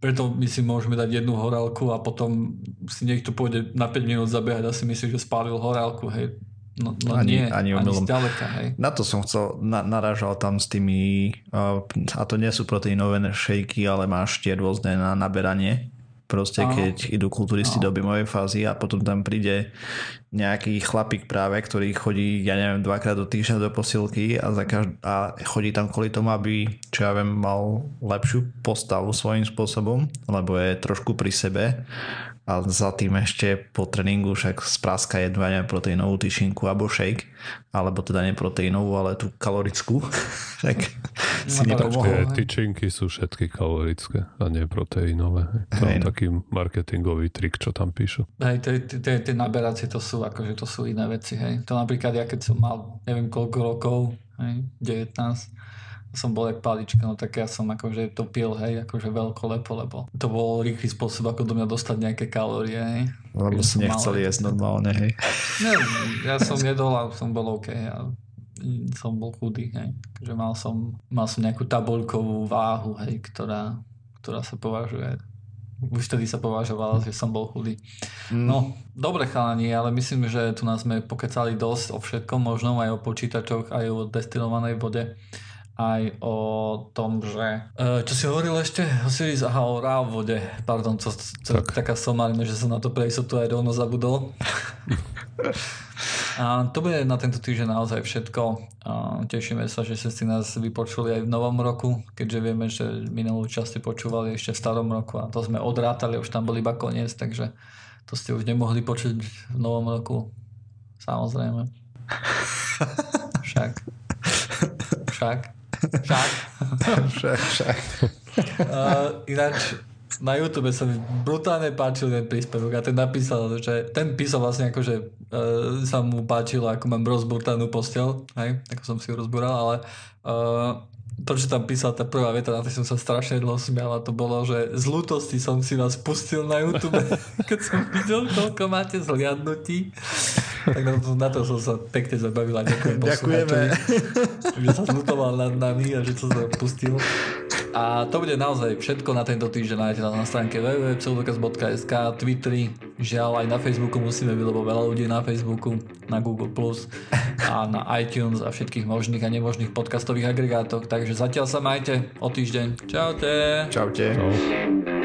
Preto my si môžeme dať jednu horálku a potom si niekto pôjde na 5 minút zabiehať a si myslí, že spálil horálku. Hej. No, no ani, nie, ani, ani zďaleka, hej. Na to som chcel, na, narážal tam s tými, a to nie sú proteinové šejky, ale máš tie rôzne na naberanie. Proste Aha. keď idú kulturisti do bimovej fázy a potom tam príde nejaký chlapík práve, ktorý chodí, ja neviem, dvakrát do týždňa do posilky a, za každ- a chodí tam kvôli tomu, aby, čo ja viem, mal lepšiu postavu svojím spôsobom, lebo je trošku pri sebe a za tým ešte po tréningu však spráska neviem, proteínovú tyšinku alebo shake, alebo teda nie proteínovú, ale tú kalorickú. tak si no, nepomohol. tyčinky sú všetky kalorické a nie proteínové. To je no. taký marketingový trik, čo tam píšu. Hej, tie naberacie to sú akože to sú iné veci. Hej. To napríklad ja keď som mal neviem koľko rokov, hej, 19, som bol jak palička, no tak ja som akože to pil, hej, akože veľko lepo, lebo to bol rýchly spôsob, ako do mňa dostať nejaké kalórie, hej. Lebo si nechcel mal, jesť normálne, hej. Ne, ja som jedol a som bol OK a som bol chudý, hej. Takže mal som, mal som nejakú tabuľkovú váhu, hej, ktorá, ktorá sa považuje už vtedy sa považovala, že som bol chudý. Mm. No, dobre chalani, ale myslím, že tu nás sme pokecali dosť o všetkom možnom, aj o počítačoch, aj o destilovanej vode. Aj o tom, že... Uh, čo si hovoril ešte? Osiris, aha, o rávode. Pardon, to, to, tak. taká somarina, že som na to pre istotu aj rovno zabudol. A to bude na tento týždeň naozaj všetko. A tešíme sa, že ste si nás vypočuli aj v novom roku, keďže vieme, že minulú časť ste počúvali ešte v starom roku a to sme odrátali, už tam bol iba koniec, takže to ste už nemohli počuť v novom roku. Samozrejme. Však. Však. Však. však, však. Uh, ináč, na YouTube sa mi brutálne páčil ten príspevok a ten napísal, že ten písal vlastne ako, že uh, sa mu páčilo, ako mám rozburtanú postel, hej, ako som si ju rozboral, ale uh, to, čo tam písal, tá prvá veta, na to som sa strašne dlho smial a to bolo, že z ľútosti som si vás pustil na YouTube, keď som videl, koľko máte zliadnutí. Tak na to, na to som sa pekne zabavil a ďakujem Ďakujeme. že sa zlutoval nad nami a že som sa pustil. A to bude naozaj všetko na tento týždeň. Nájdete na stránke www.pseudokaz.sk, Twitteri, žiaľ aj na Facebooku musíme byť, lebo veľa ľudí na Facebooku, na Google+, a na iTunes a všetkých možných a nemožných podcastových agregátoch. Takže zatiaľ sa majte o týždeň. Čaute. Čaute. Čau.